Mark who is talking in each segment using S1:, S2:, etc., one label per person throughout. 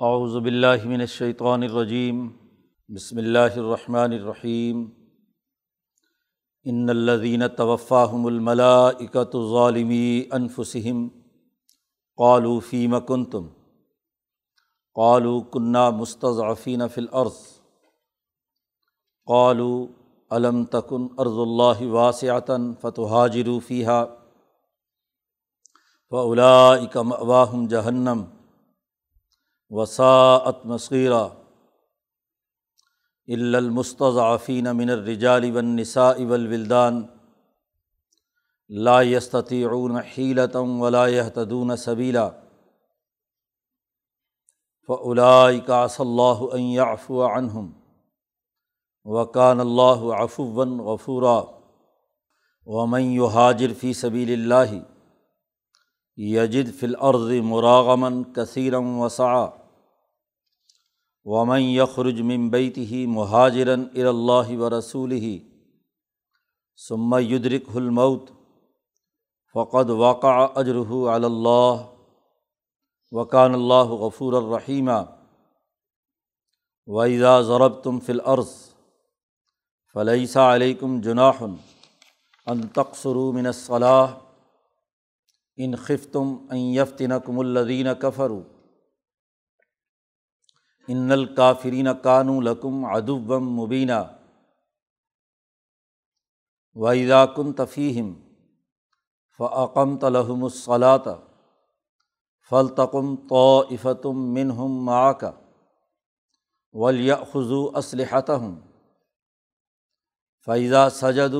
S1: اعوذ باللہ من الشیطان الرجیم، بسم اللہ الرحمن الرحیم۔ ان الذین توفاہم الملائکۃ ظالمی انفسہم۔ قالوا فیم کنتم۔ قالوا كنا مستضعفین فی الارض۔ قالوا علم تکن ارض اللہ واسعۃ فتہاجروا فیہا۔ فاولئک مأواہم جہنم۔ وساعت مصغیرہ المستضعفین من الرجال والنساء والولدان لا يستطيعون حيلة ولا يهتدون سبيلا فأولئك عسى الله أن يعفو عنهم وكان الله عفوا غفورا ومن يهاجر في سبيل الله يجد في الأرض مراغما كثيرا وسعا ومن یخرج ممبیتی مہاجرن اراء و رسول ہی ثم یدرک الموت فقد واقع اجرح اللّہ وقان اللہ غفور الرحیمہ ویزا ضرب تم فلعرض فلیسہ علیکم جناحن ان تقسرو من الصلاح ان خفتم ان یفتنکم الدین کفرو ان الکافرین کانو لکم ادوبم مبینہ وحیدہ تفیم فعقم تلحم الصلاۃ فلتقم تو افتم منہم معاکہ ولی خضو اسلحتہم فیضا سجد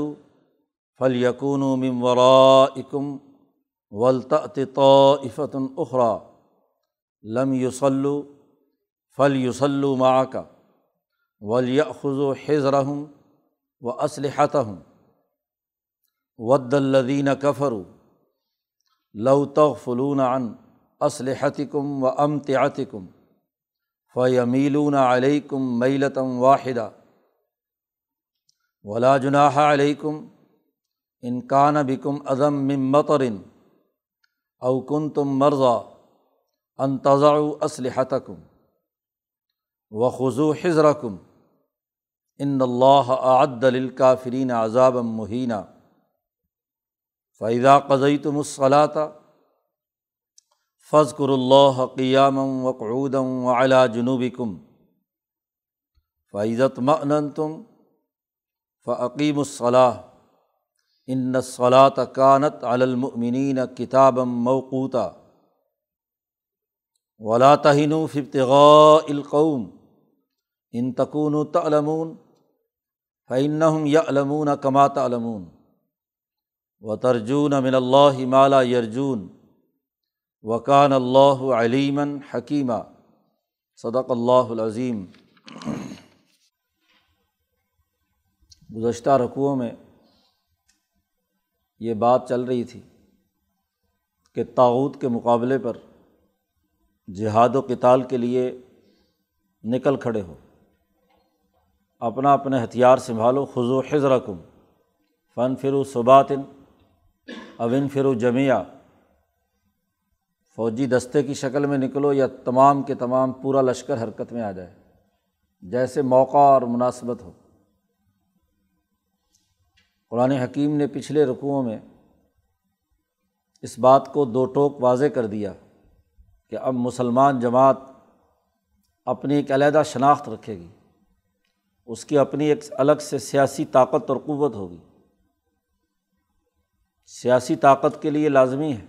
S1: فل یقون مم ورائکم ولطََ اخرا لم یوسلو فل یوسلو معا کا ولی خز و حضرحم و اسلحت ہوں ود الدین کفر لو تغفلون عن اسلحتکم و امتعتکم فیمیلون علیکم میلتم واحدہ ولا جناح علیکم انکان بکم عدم ممترن اوکن تم مرضا انتظا اسلحتکم و خضو حضرکم ان اللہ عد الکافرین عذاب مہینہ فیضا قزئی تم الصلاۃ فضکر اللہ قیام وقعودم و علا جنوبی کم فعزت معنن تم فعقیم الصلاح ان تکون و تعلمون فعن یا علمون کمات علمون و ترجون امن اللہ مالا یرجون وکان اللہ علیمن حکیمہ صدق اللہ العظیم گزشتہ رقوؤں میں یہ بات چل رہی تھی کہ تاوت کے مقابلے پر جہاد و کتال کے لیے نکل کھڑے ہو۔ اپنا اپنے ہتھیار سنبھالو خز و حضر کم فن فرو صباتن اون فرو جمعہ فوجی دستے کی شکل میں نکلو یا تمام کے تمام پورا لشکر حرکت میں آ جائے، جیسے موقع اور مناسبت ہو۔ قرآن حکیم نے پچھلے رقوؤں میں اس بات کو دو ٹوک واضح کر دیا کہ اب مسلمان جماعت اپنی ایک علیحدہ شناخت رکھے گی۔ اس کی اپنی ایک الگ سے سیاسی طاقت اور قوت ہوگی۔ سیاسی طاقت کے لیے لازمی ہے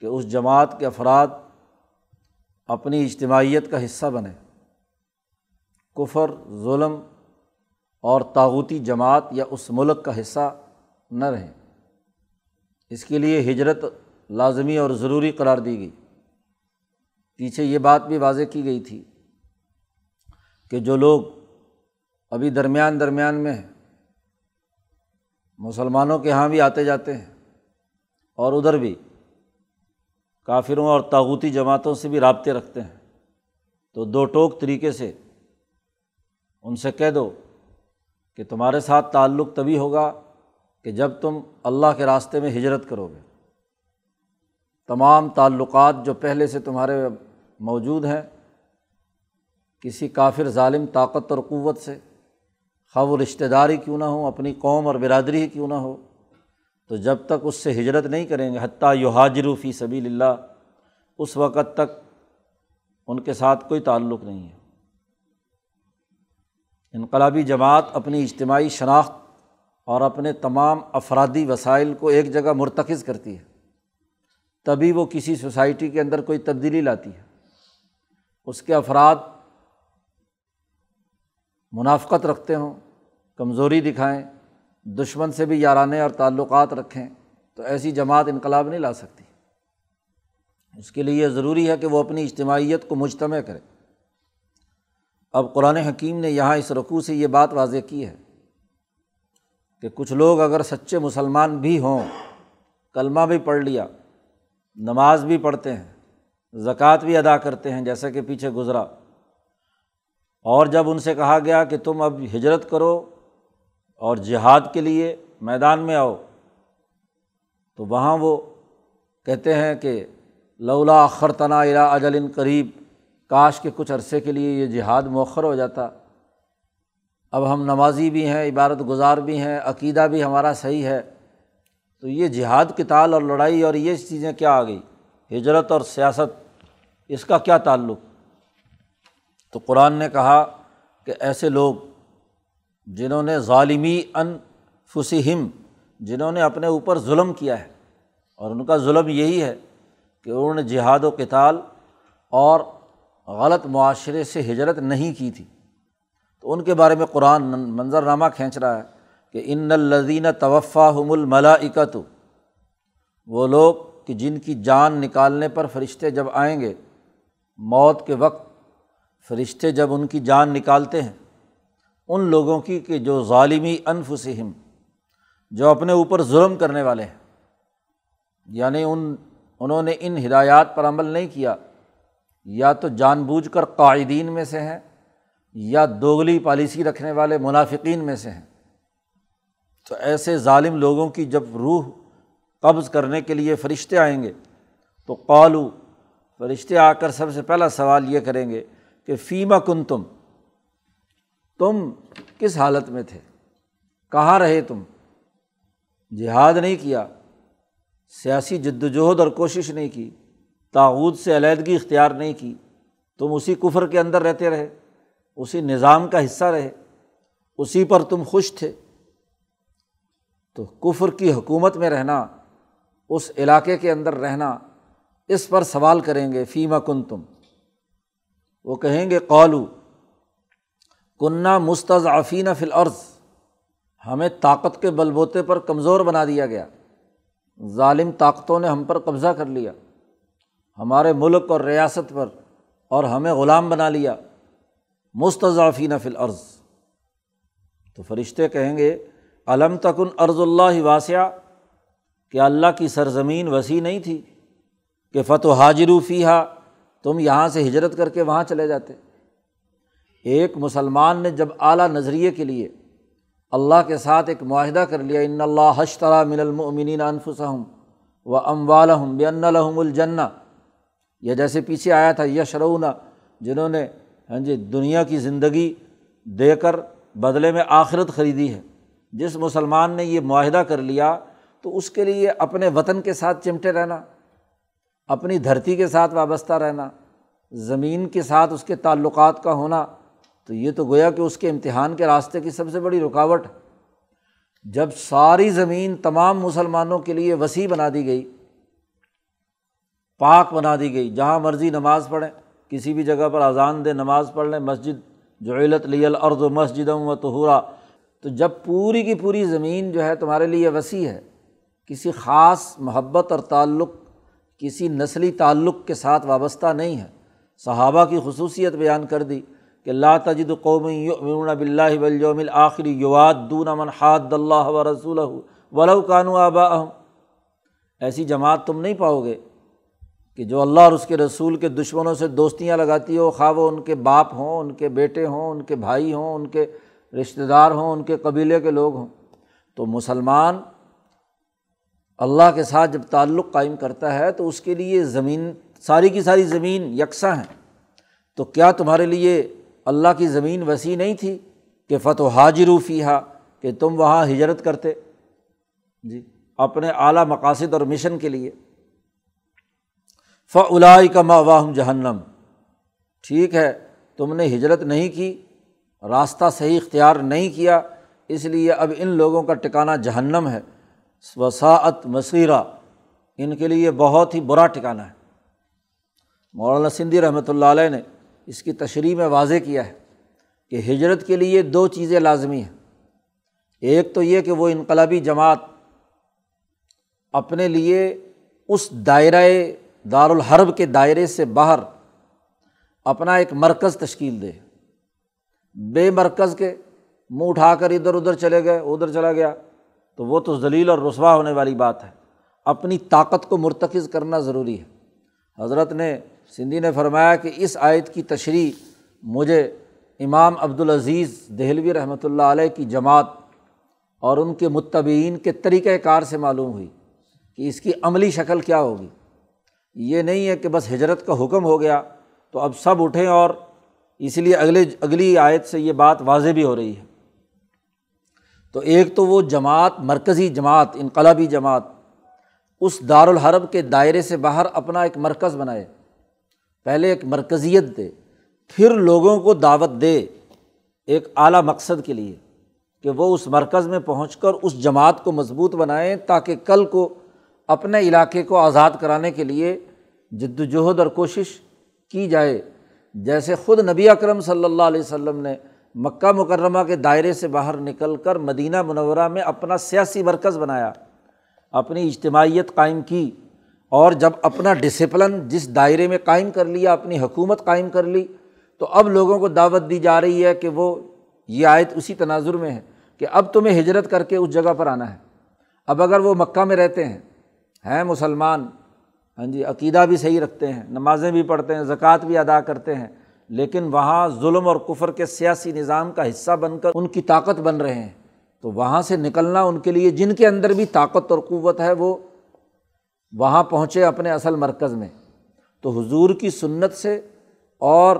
S1: کہ اس جماعت کے افراد اپنی اجتماعیت کا حصہ بنے کفر، ظلم اور تاغوتی جماعت یا اس ملک کا حصہ نہ رہیں۔ اس کے لیے ہجرت لازمی اور ضروری قرار دی گئی۔ پیچھے یہ بات بھی واضح کی گئی تھی کہ جو لوگ ابھی درمیان درمیان میں ہے مسلمانوں کے یہاں بھی آتے جاتے ہیں اور ادھر بھی کافروں اور تاغوتی جماعتوں سے بھی رابطے رکھتے ہیں۔ تو دو ٹوک طریقے سے ان سے کہہ دو کہ تمہارے ساتھ تعلق تبھی ہوگا کہ جب تم اللہ کے راستے میں ہجرت کرو گے۔ تمام تعلقات جو پہلے سے تمہارے موجود ہیں، کسی کافر ظالم طاقت اور قوت سے خواہ و رشتہ داری کیوں نہ ہو، اپنی قوم اور برادری ہی کیوں نہ ہو۔ تو جب تک اس سے ہجرت نہیں کریں گے، حتیٰ یو حاجر فی سبیل اللہ، اس وقت تک ان کے ساتھ کوئی تعلق نہیں ہے۔ انقلابی جماعت اپنی اجتماعی شناخت اور اپنے تمام افرادی وسائل کو ایک جگہ مرتکز کرتی ہے۔ تبھی وہ کسی سوسائٹی کے اندر کوئی تبدیلی لاتی ہے۔ اس کے افراد منافقت رکھتے ہوں، کمزوری دکھائیں، دشمن سے بھی یارانے اور تعلقات رکھیں، تو ایسی جماعت انقلاب نہیں لا سکتی۔ اس کے لیے یہ ضروری ہے کہ وہ اپنی اجتماعیت کو مجتمع کرے۔ اب قرآن حکیم نے یہاں اس رقوع سے یہ بات واضح کی ہے کہ کچھ لوگ اگر سچے مسلمان بھی ہوں، کلمہ بھی پڑھ لیا، نماز بھی پڑھتے ہیں، زکوٰۃ بھی ادا کرتے ہیں، جیسا کہ پیچھے گزرا۔ اور جب ان سے کہا گیا کہ تم اب ہجرت کرو اور جہاد کے لیے میدان میں آؤ، تو وہاں وہ کہتے ہیں کہ لولا خرطنا الا اجل قریب، کاش کے کچھ عرصے کے لیے یہ جہاد مؤخر ہو جاتا۔ اب ہم نمازی بھی ہیں عبارت گزار بھی ہیں، عقیدہ بھی ہمارا صحیح ہے۔ تو یہ جہاد کی تال اور لڑائی اور یہ چیزیں کیا آ گئی؟ ہجرت اور سیاست، اس کا کیا تعلق؟ تو قرآن نے کہا کہ ایسے لوگ جنہوں نے ظالمی ان فسیم جنہوں نے اپنے اوپر ظلم کیا ہے، اور ان کا ظلم یہی ہے کہ انہوں نے جہاد و کتال اور غلط معاشرے سے ہجرت نہیں کی تھی۔ تو ان کے بارے میں قرآن منظرنامہ کھینچ رہا ہے کہ ان الزین توفا ہم الملاکت وہ لوگ کہ جن کی جان نکالنے پر فرشتے جب آئیں گے، موت کے وقت فرشتے جب ان کی جان نکالتے ہیں، ان لوگوں کی کہ جو ظالمی انفسم جو اپنے اوپر ظلم کرنے والے ہیں۔ یعنی ان، انہوں نے ان ہدایات پر عمل نہیں کیا۔ یا تو جان بوجھ کر قائدین میں سے ہیں، یا دوگلی پالیسی رکھنے والے منافقین میں سے ہیں۔ تو ایسے ظالم لوگوں کی جب روح قبض کرنے کے لیے فرشتے آئیں گے، تو قالو فرشتے آ کر سب سے پہلا سوال یہ کریں گے کہ فیما کن تم تم کس حالت میں تھے؟ کہاں رہے تم؟ جہاد نہیں کیا، سیاسی جد وجہد اور کوشش نہیں کی تاوت سے علیحدگی اختیار نہیں کی، تم اسی کفر کے اندر رہتے رہے، اسی نظام کا حصہ رہے، اسی پر تم خوش تھے۔ تو کفر کی حکومت میں رہنا، اس علاقے کے اندر رہنا، اس پر سوال کریں گے، فیما کن تم وہ کہیں گے قالو کنہ مستضعفین فی الارض، ہمیں طاقت کے بل بوتے پر کمزور بنا دیا گیا۔ ظالم طاقتوں نے ہم پر قبضہ کر لیا۔ ہمارے ملک اور ریاست پر، اور ہمیں غلام بنا لیا۔ مستضعفین فی الارض۔ تو فرشتے کہیں گے علم تکن ارض اللہ واسعہ؟ کہ اللہ کی سرزمین وسیع نہیں تھی کہ فتح حاجر فی ہا تم یہاں سے ہجرت کر کے وہاں چلے جاتے۔ ایک مسلمان نے جب اعلیٰ نظریے کے لیے اللہ کے ساتھ ایک معاہدہ کر لیا، ان اللہ حشترا من المؤمنین انفسہم و ام والم بن الحم الجنّ یا جیسے پیچھے آیا تھا یشرونا جنہوں نے ہاں جی دنیا کی زندگی دے کر بدلے میں آخرت خریدی ہے۔ جس مسلمان نے یہ معاہدہ کر لیا تو اس کے لیے اپنے وطن کے ساتھ چمٹے رہنا۔ اپنی دھرتی کے ساتھ وابستہ رہنا، زمین کے ساتھ اس کے تعلقات کا ہونا، تو یہ تو گویا کہ اس کے امتحان کے راستے کی سب سے بڑی رکاوٹ۔ جب ساری زمین تمام مسلمانوں کے لیے وسیع بنا دی گئی، پاک بنا دی گئی، جہاں مرضی نماز پڑھیں، کسی بھی جگہ پر اذان دے نماز پڑھ لیں، مسجد جو علت لیل ارض و مسجد و تہورا تو جب پوری کی پوری زمین جو ہے تمہارے لیے وسیع ہے، کسی خاص محبت اور تعلق کسی نسلی تعلق کے ساتھ وابستہ نہیں ہے۔ صحابہ کی خصوصیت بیان کر دی کہ لا تجد قوم یؤمنون باللہ والیوم الآخر یوادون من حاد اللہ و رسول ولو کانو آبا ایسی جماعت تم نہیں پاؤ گے کہ جو اللہ اور اس کے رسول کے دشمنوں سے دوستیاں لگاتی ہو، خواہ وہ ان کے باپ ہوں، ان کے بیٹے ہوں، ان کے بھائی ہوں، ان کے رشتہ دار ہوں، ان کے قبیلے کے لوگ ہوں۔ تو مسلمان اللہ کے ساتھ جب تعلق قائم کرتا ہے تو اس کے لیے زمین، ساری کی ساری زمین یکساں ہیں۔ تو کیا تمہارے لیے اللہ کی زمین وسیع نہیں تھی کہ فتح حاجر فیحا کہ تم وہاں ہجرت کرتے؟ جی اپنے اعلیٰ مقاصد اور مشن کے لیے۔ فلائی کا واہم جہنم۔ ٹھیک ہے، تم نے ہجرت نہیں کی، راستہ صحیح اختیار نہیں کیا، اس لیے اب ان لوگوں کا ٹکانا جہنم ہے۔ وساعت مصیرہ ان کے لیے بہت ہی برا ٹکانا ہے۔ مولانا سندھی رحمۃ اللہ علیہ نے اس کی تشریح میں واضح کیا ہے کہ ہجرت کے لیے دو چیزیں لازمی ہیں۔ ایک تو یہ کہ وہ انقلابی جماعت اپنے لیے اس دائرۂ دارالحرب کے دائرے سے باہر اپنا ایک مرکز تشکیل دے۔ بے مرکز کے منہ اٹھا کر ادھر ادھر چلے گئے، ادھر چلا گیا۔ تو وہ تو ذلیل اور رسوا ہونے والی بات ہے۔ اپنی طاقت کو مرتکز کرنا ضروری ہے۔ حضرت نے سندھی نے فرمایا کہ اس آیت کی تشریح مجھے امام عبدالعزیز دہلوی رحمۃ اللہ علیہ کی جماعت اور ان کے متبین کے طریقۂ کار سے معلوم ہوئی کہ اس کی عملی شکل کیا ہوگی۔ یہ نہیں ہے کہ بس ہجرت کا حکم ہو گیا تو اب سب اٹھیں اور اس لیے اگلے اگلی آیت سے یہ بات واضح بھی ہو رہی ہے۔ تو ایک تو وہ جماعت، مرکزی جماعت، انقلابی جماعت، اس دارالحرب کے دائرے سے باہر اپنا ایک مرکز بنائے۔ پہلے ایک مرکزیت دے، پھر لوگوں کو دعوت دے، ایک اعلیٰ مقصد کے لیے کہ وہ اس مرکز میں پہنچ کر اس جماعت کو مضبوط بنائیں تاکہ کل کو اپنے علاقے کو آزاد کرانے کے لیے جد وجہد اور کوشش کی جائے۔ جیسے خود نبی اکرم صلی اللہ علیہ وسلم نے مکہ مکرمہ کے دائرے سے باہر نکل کر مدینہ منورہ میں اپنا سیاسی مرکز بنایا، اپنی اجتماعیت قائم کی اور جب اپنا ڈسپلن جس دائرے میں قائم کر لیا، اپنی حکومت قائم کر لی، تو اب لوگوں کو دعوت دی جا رہی ہے کہ وہ، یہ آیت اسی تناظر میں ہے کہ اب تمہیں ہجرت کر کے اس جگہ پر آنا ہے۔ اب اگر وہ مکہ میں رہتے ہیں ہیں مسلمان ہاں جی عقیدہ بھی صحیح رکھتے ہیں، نمازیں بھی پڑھتے ہیں، زکوٰۃ بھی ادا کرتے ہیں لیکن وہاں ظلم اور کفر کے سیاسی نظام کا حصہ بن کر ان کی طاقت بن رہے ہیں۔ تو وہاں سے نکلنا ان کے لیے جن کے اندر بھی طاقت اور قوت ہے، وہ وہاں پہنچے اپنے اصل مرکز میں۔ تو حضور کی سنت سے اور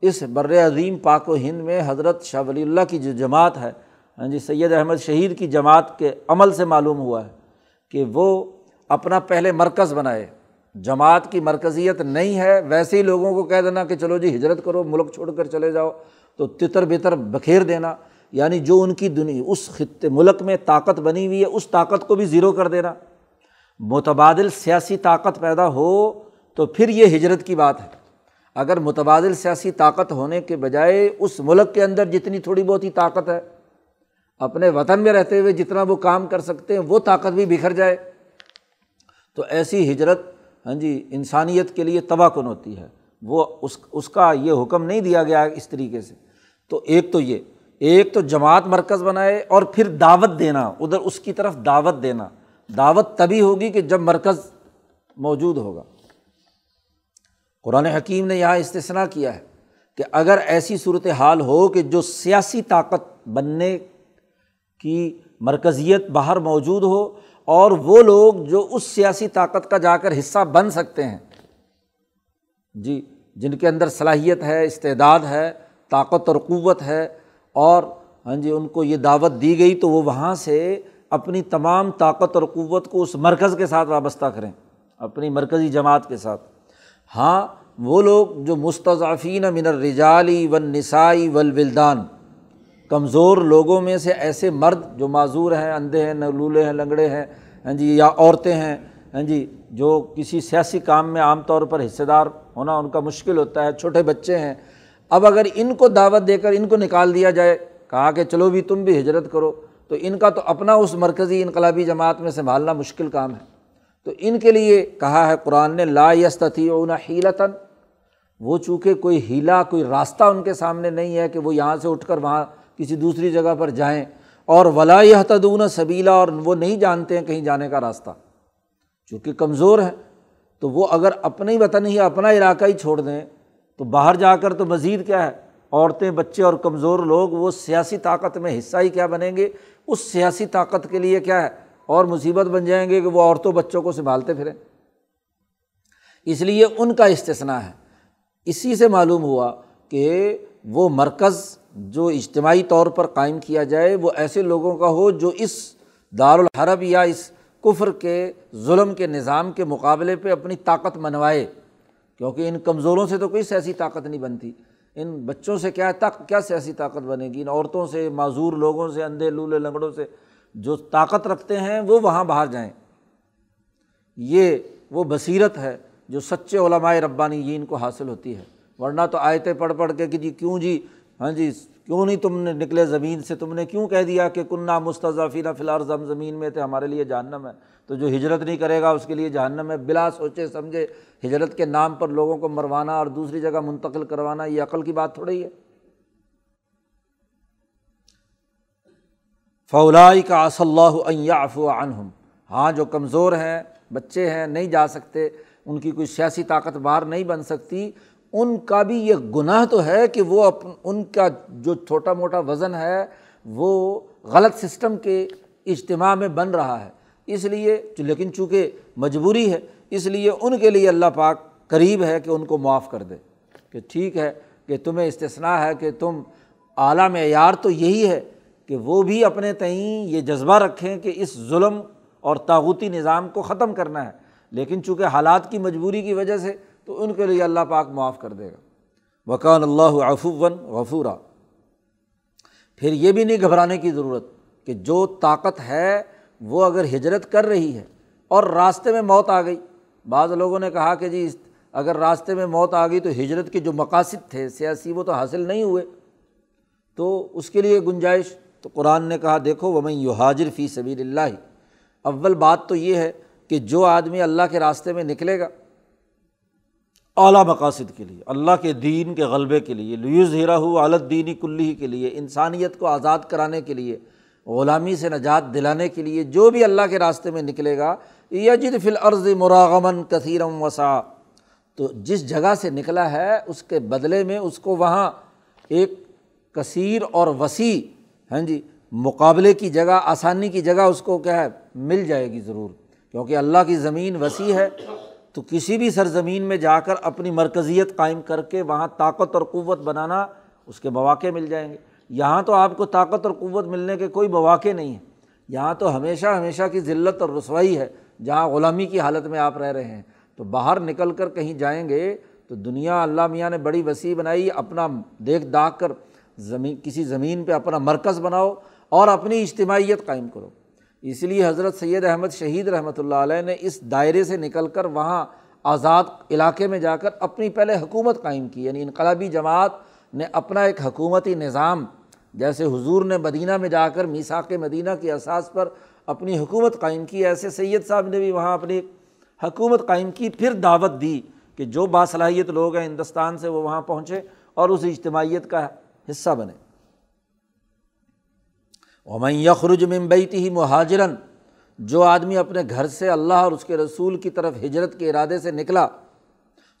S1: اس بر عظیم پاک و ہند میں حضرت شاہ ولی اللہ کی جو جماعت ہے ہاں جی سید احمد شہید کی جماعت کے عمل سے معلوم ہوا ہے کہ وہ اپنا پہلے مرکز بنائے۔ جماعت کی مرکزیت نہیں ہے، ویسے ہی لوگوں کو کہہ دینا کہ چلو جی ہجرت کرو، ملک چھوڑ کر چلے جاؤ۔ تو تتر بتر بکھیر دینا۔ یعنی جو ان کی دنیا اس خطے ملک میں طاقت بنی ہوئی ہے، اس طاقت کو بھی زیرو کر دینا۔ متبادل سیاسی طاقت پیدا ہو تو پھر یہ ہجرت کی بات ہے۔ اگر متبادل سیاسی طاقت ہونے کے بجائے اس ملک کے اندر جتنی تھوڑی بہت ہی طاقت ہے، اپنے وطن میں رہتے ہوئے جتنا وہ کام کر سکتے ہیں، وہ طاقت بھی بکھر جائے۔ تو ایسی ہجرت ہاں جی انسانیت کے لیے تباہ کن ہوتی ہے۔ وہ اس اس کا یہ حکم نہیں دیا گیا اس طریقے سے۔ تو ایک تو یہ، ایک تو جماعت مرکز بنائے اور پھر دعوت دینا، ادھر اس کی طرف دعوت دینا۔ دعوت تبھی ہوگی کہ جب مرکز موجود ہوگا۔ قرآن حکیم نے یہاں استثنا کیا ہے کہ اگر ایسی صورت حال ہو کہ جو سیاسی طاقت بننے کی مرکزیت باہر موجود ہو اور وہ لوگ جو اس سیاسی طاقت کا جا کر حصہ بن سکتے ہیں۔ جی جن کے اندر صلاحیت ہے، استعداد ہے، طاقت اور قوت ہے، اور ہاں جی ان کو یہ دعوت دی گئی تو وہ وہاں سے اپنی تمام طاقت اور قوت کو اس مرکز کے ساتھ وابستہ کریں، اپنی مرکزی جماعت کے ساتھ۔ ہاں وہ لوگ جو مستضعفین من الرجالی و نسائی ولولدان کمزور لوگوں میں سے ایسے مرد جو معذور ہیں، اندھے ہیں نلولے ہیں، لنگڑے ہیں ہاں جی یا عورتیں ہیں ہاں جی جو کسی سیاسی کام میں عام طور پر حصے دار ہونا ان کا مشکل ہوتا ہے، چھوٹے بچے ہیں۔ اب اگر ان کو دعوت دے کر ان کو نکال دیا جائے، کہا کہ چلو بھی تم بھی ہجرت کرو، تو ان کا تو اپنا اس مرکزی انقلابی جماعت میں سنبھالنا مشکل کام ہے۔ تو ان کے لیے کہا ہے قرآن نے، لا یستتی اون ہیلتاً وہ چونکہ کوئی ہیلا، کوئی راستہ ان کے سامنے نہیں ہے کہ وہ یہاں سے اٹھ کر وہاں کسی دوسری جگہ پر جائیں اور ولا تدون سبیلا اور وہ نہیں جانتے ہیں کہیں جانے کا راستہ۔ چونکہ کمزور ہیں، تو وہ اگر اپنے ہی وطن ہی، اپنا علاقہ ہی چھوڑ دیں، تو باہر جا کر تو مزید کیا ہے؟ عورتیں، بچے اور کمزور لوگ، وہ سیاسی طاقت میں حصہ ہی کیا بنیں گے؟ اس سیاسی طاقت کے لیے کیا ہے؟ اور مصیبت بن جائیں گے کہ وہ عورتوں بچوں کو سنبھالتے پھریں۔ اس لیے ان کا استثنا ہے۔ اسی سے معلوم ہوا کہ وہ مرکز جو اجتماعی طور پر قائم کیا جائے، وہ ایسے لوگوں کا ہو جو اس دارالحرب یا اس کفر کے، ظلم کے، نظام کے مقابلے پہ اپنی طاقت منوائے۔ کیونکہ ان کمزوروں سے تو کوئی سیاسی طاقت نہیں بنتی۔ ان بچوں سے کیا تک کیا سیاسی طاقت بنے گی؟ ان عورتوں سے، معذور لوگوں سے، اندھے لولے لنگڑوں سے جو طاقت رکھتے ہیں، وہ وہاں باہر جائیں۔ یہ وہ بصیرت ہے جو سچے علماء ربانی کو حاصل ہوتی ہے۔ ورنہ تو آیتیں پڑھ پڑھ کے کہ جی کیوں جی؟ ہاں جی کیوں نہیں تم نے نکلے زمین سے؟ تم نے کیوں کہہ دیا کہ کنہ مستضفینہ فی الحال زم زمین میں تھے، ہمارے لیے جہنم ہے؟ تو جو ہجرت نہیں کرے گا اس کے لیے جہنم ہے۔ بلا سوچے سمجھے ہجرت کے نام پر لوگوں کو مروانا اور دوسری جگہ منتقل کروانا، یہ عقل کی بات تھوڑی ہے۔ فولائی کا ص اللہ افو عنہم۔ ہاں جو کمزور ہیں، بچے ہیں، نہیں جا سکتے، ان کی کوئی سیاسی طاقت بار نہیں بن سکتی۔ ان کا بھی یہ گناہ تو ہے کہ وہ ان کا جو چھوٹا موٹا وزن ہے، وہ غلط سسٹم کے اجتماع میں بن رہا ہے۔ اس لیے، لیکن چونکہ مجبوری ہے، اس لیے ان کے لیے اللہ پاک قریب ہے کہ ان کو معاف کر دے۔ کہ ٹھیک ہے کہ تمہیں استثنا ہے کہ تم اعلیٰ معیار تو یہی ہے کہ وہ بھی اپنے تئیں یہ جذبہ رکھیں کہ اس ظلم اور تاغوتی نظام کو ختم کرنا ہے۔ لیکن چونکہ حالات کی مجبوری کی وجہ سے تو ان کے لیے اللہ پاک معاف کر دے گا۔ وکان اللہ افون غفورا۔ پھر یہ بھی نہیں گھبرانے کی ضرورت کہ جو طاقت ہے وہ اگر ہجرت کر رہی ہے اور راستے میں موت آ گئی۔ بعض لوگوں نے کہا کہ جی اگر راستے میں موت آ گئی تو ہجرت کے جو مقاصد تھے، سیاسی، وہ تو حاصل نہیں ہوئے۔ تو اس کے لیے گنجائش۔ تو قرآن نے کہا، دیکھو وہ میں یو حاجر فی سبیل اللہ اول بات تو یہ ہے کہ جو آدمی اللہ کے راستے میں نکلے گا اعلیٰ مقاصد کے لیے، اللہ کے دین کے غلبے کے لیے لیوز ہیرا ہو عالت دینی کلی کے لیے، انسانیت کو آزاد کرانے کے لیے، غلامی سے نجات دلانے کے لیے جو بھی اللہ کے راستے میں نکلے گا، یجد فی العرض مراغمن کثیرم وسا تو جس جگہ سے نکلا ہے، اس کے بدلے میں اس کو وہاں ایک کثیر اور وسیع ہاں جی مقابلے کی جگہ، آسانی کی جگہ اس کو کیا ہے، مل جائے گی ضرور۔ کیونکہ اللہ کی زمین وسیع ہے تو کسی بھی سرزمین میں جا کر اپنی مرکزیت قائم کر کے وہاں طاقت اور قوت بنانا اس کے مواقع مل جائیں گے۔ یہاں تو آپ کو طاقت اور قوت ملنے کے کوئی مواقع نہیں ہیں۔ یہاں تو ہمیشہ ہمیشہ کی ذلت اور رسوائی ہے جہاں غلامی کی حالت میں آپ رہ رہے ہیں۔ تو باہر نکل کر کہیں جائیں گے تو دنیا اللہ میاں نے بڑی وسیع بنائی، اپنا دیکھ داکھ کر زمین، کسی زمین پہ اپنا مرکز بناؤ اور اپنی اجتماعیت قائم کرو۔ اس لیے حضرت سید احمد شہید رحمۃ اللہ علیہ نے اس دائرے سے نکل کر وہاں آزاد علاقے میں جا کر اپنی پہلے حکومت قائم کی یعنی انقلابی جماعت نے اپنا ایک حکومتی نظام، جیسے حضور نے مدینہ میں جا کر میساک مدینہ کی اساس پر اپنی حکومت قائم کی، ایسے سید صاحب نے بھی وہاں اپنی حکومت قائم کی، پھر دعوت دی کہ جو باصلاحیت لوگ ہیں ہندوستان سے وہ وہاں پہنچے اور اس اجتماعیت کا حصہ بنے۔ ومن یخرج ممبئی ہی مہاجرن جو آدمی اپنے گھر سے اللہ اور اس کے رسول کی طرف ہجرت کے ارادے سے نکلا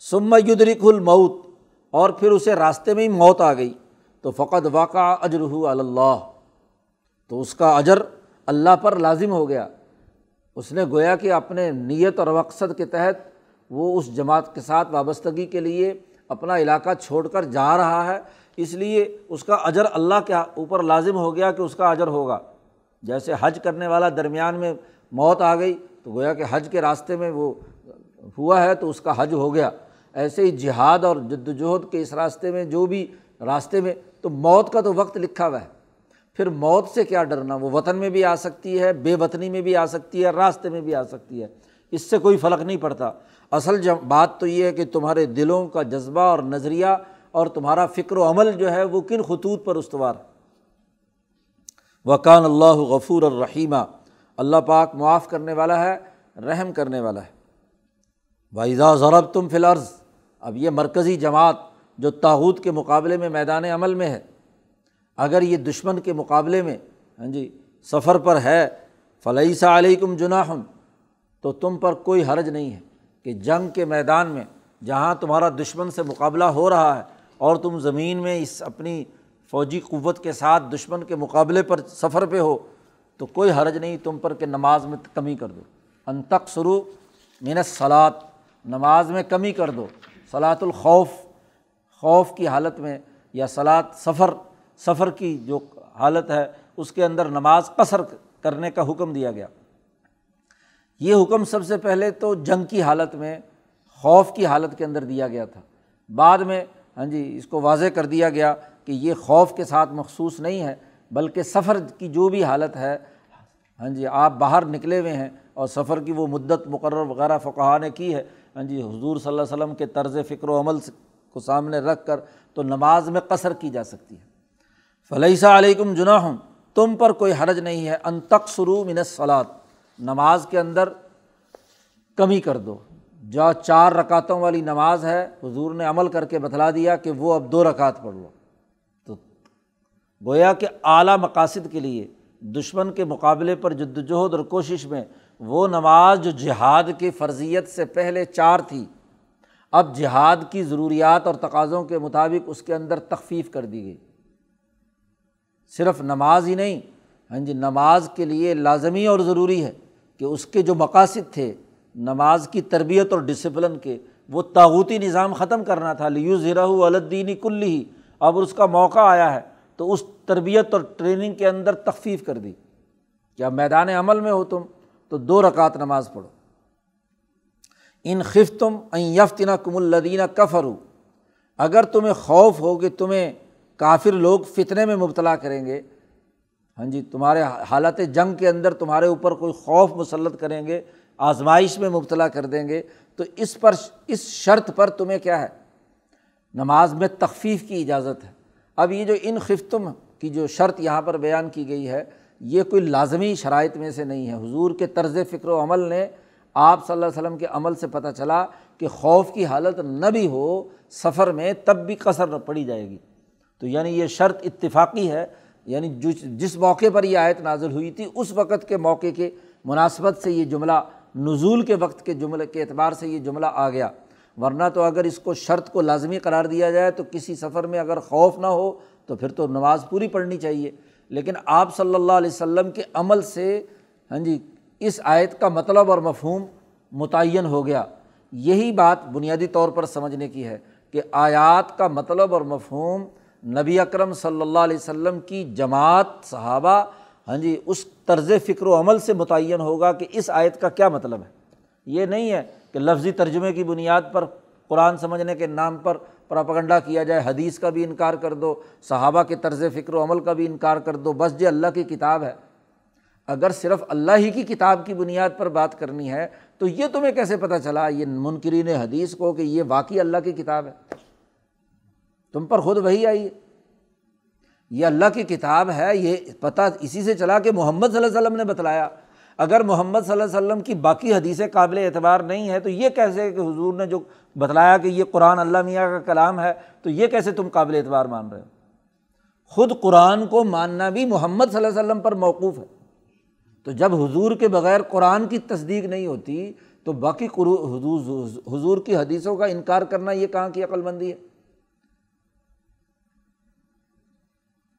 S1: سم یدرک الموت، اور پھر اسے راستے میں ہی موت آ گئی، تو فقط واقع اجرح اللہ تو اس کا اجر اللہ پر لازم ہو گیا۔ اس نے گویا کہ اپنے نیت اور مقصد کے تحت وہ اس جماعت کے ساتھ وابستگی کے لیے اپنا علاقہ چھوڑ کر جا رہا ہے، اس لیے اس کا اجر اللہ کے اوپر لازم ہو گیا کہ اس کا اجر ہوگا۔ جیسے حج کرنے والا درمیان میں موت آ گئی، تو گویا کہ حج کے راستے میں وہ ہوا ہے تو اس کا حج ہو گیا۔ ایسے ہی جہاد اور جد وجہد کے اس راستے میں جو بھی راستے میں، تو موت کا تو وقت لکھا ہوا ہے۔ پھر موت سے کیا ڈرنا؟ وہ وطن میں بھی آ سکتی ہے، بے وطنی میں بھی آ سکتی ہے، راستے میں بھی آ سکتی ہے۔ اس سے کوئی فرق نہیں پڑتا۔ اصل بات تو یہ ہے کہ تمہارے دلوں کا جذبہ اور نظریہ اور تمہارا فکر و عمل جو ہے وہ کن خطوط پر استوار وکان اللہ غفور الرحیمہ اللہ پاک معاف کرنے والا ہے، رحم کرنے والا ہے۔ وائزا ضرب تم فلرز اب یہ مرکزی جماعت جو تاحود کے مقابلے میں میدان عمل میں ہے۔ اگر یہ دشمن کے مقابلے میں ہاں جی سفر پر ہے فلحیسہ علیکم جناحم تو تم پر کوئی حرج نہیں ہے۔ کہ جنگ کے میدان میں جہاں تمہارا دشمن سے مقابلہ ہو رہا ہے اور تم زمین میں اس اپنی فوجی قوت کے ساتھ دشمن کے مقابلے پر سفر پہ ہو، تو کوئی حرج نہیں تم پر کہ نماز میں کمی کر دو۔ انتق سرو مین سلاد نماز میں کمی کر دو۔ صلاۃ الخوف، خوف کی حالت میں یا سلاد سفر سفر کی جو حالت ہے، اس کے اندر نماز قصر کرنے کا حکم دیا گیا۔ یہ حکم سب سے پہلے تو جنگ کی حالت میں، خوف کی حالت کے اندر دیا گیا تھا۔ بعد میں ہاں جی اس کو واضح کر دیا گیا کہ یہ خوف کے ساتھ مخصوص نہیں ہے، بلکہ سفر کی جو بھی حالت ہے ہاں جی آپ باہر نکلے ہوئے ہیں اور سفر کی وہ مدت مقرر وغیرہ فقہ نے کی ہے ہاں جی حضور صلی اللہ علیہ وسلم کے طرز فکر و عمل کو سامنے رکھ کر تو نماز میں قصر کی جا سکتی ہے۔ فلیحہ علیکم جناح تم پر کوئی حرج نہیں ہے، ان سرو من سلاد نماز کے اندر کمی کر دو۔ جو چار رکعتوں والی نماز ہے، حضور نے عمل کر کے بتلا دیا کہ وہ اب دو رکعت پڑھ لو۔ تو گویا کہ اعلیٰ مقاصد کے لیے، دشمن کے مقابلے پر جدوجہد اور کوشش میں، وہ نماز جو جہاد کی فرضیت سے پہلے چار تھی، اب جہاد کی ضروریات اور تقاضوں کے مطابق اس کے اندر تخفیف کر دی گئی۔ صرف نماز ہی نہیں ہاں جی نماز کے لیے لازمی اور ضروری ہے کہ اس کے جو مقاصد تھے، نماز کی تربیت اور ڈسپلن کے، وہ تاغوتی نظام ختم کرنا تھا۔ لیو ذرا الدینی کل ہی اب اس کا موقع آیا ہے تو اس تربیت اور ٹریننگ کے اندر تخفیف کر دی۔ کیا میدان عمل میں ہو تم؟ تو دو رکعت نماز پڑھو۔ ان خف تم این یفتنا کم الدینہ کفر اگر تمہیں خوف ہو کہ تمہیں کافر لوگ فتنے میں مبتلا کریں گے۔ ہاں جی تمہارے حالت جنگ کے اندر تمہارے اوپر کوئی خوف مسلط کریں گے، آزمائش میں مبتلا کر دیں گے، تو اس پر، اس شرط پر تمہیں کیا ہے؟ نماز میں تخفیف کی اجازت ہے۔ اب یہ جو ان خفتم کی جو شرط یہاں پر بیان کی گئی ہے، یہ کوئی لازمی شرائط میں سے نہیں ہے۔ حضور کے طرز فکر و عمل نے آپ صلی اللہ علیہ وسلم کے عمل سے پتہ چلا کہ خوف کی حالت نہ بھی ہو، سفر میں تب بھی قصر پڑی جائے گی۔ تو یعنی یہ شرط اتفاقی ہے یعنی جس موقع پر یہ آیت نازل ہوئی تھی، اس وقت کے موقع کے مناسبت سے یہ جملہ، نزول کے وقت کے جملے، کے اعتبار سے یہ جملہ آ گیا۔ ورنہ تو اگر اس کو شرط کو لازمی قرار دیا جائے تو کسی سفر میں اگر خوف نہ ہو تو پھر تو نماز پوری پڑھنی چاہیے۔ لیکن آپ صلی اللہ علیہ وسلم کے عمل سے ہاں جی اس آیت کا مطلب اور مفہوم متعین ہو گیا۔ یہی بات بنیادی طور پر سمجھنے کی ہے کہ آیات کا مطلب اور مفہوم نبی اکرم صلی اللہ علیہ وسلم کی جماعت، صحابہ ہاں جی اس طرز فکر و عمل سے متعین ہوگا کہ اس آیت کا کیا مطلب ہے؟ یہ نہیں ہے کہ لفظی ترجمے کی بنیاد پر، قرآن سمجھنے کے نام پر پراپگنڈا کیا جائے، حدیث کا بھی انکار کر دو، صحابہ کے طرز فکر و عمل کا بھی انکار کر دو، بس جو اللہ کی کتاب ہے۔ اگر صرف اللہ ہی کی کتاب کی بنیاد پر بات کرنی ہے، تو یہ تمہیں کیسے پتہ چلا، یہ منکرین حدیث کو کہ یہ واقعی اللہ کی کتاب ہے؟ تم پر خود وہی آئی ہے۔ یہ اللہ کی کتاب ہے، یہ پتہ اسی سے چلا کہ محمد صلی اللہ علیہ وسلم نے بتلایا۔ اگر محمد صلی اللہ علیہ وسلم کی باقی حدیثیں قابل اعتبار نہیں ہے، تو یہ کیسے کہ حضور نے جو بتلایا کہ یہ قرآن اللہ میاں کا کلام ہے، تو یہ کیسے تم قابل اعتبار مان رہے ہو؟ خود قرآن کو ماننا بھی محمد صلی اللہ علیہ وسلم پر موقوف ہے۔ تو جب حضور کے بغیر قرآن کی تصدیق نہیں ہوتی، تو باقی حضور کی حدیثوں کا انکار کرنا یہ کہاں کی عقل مندی ہے؟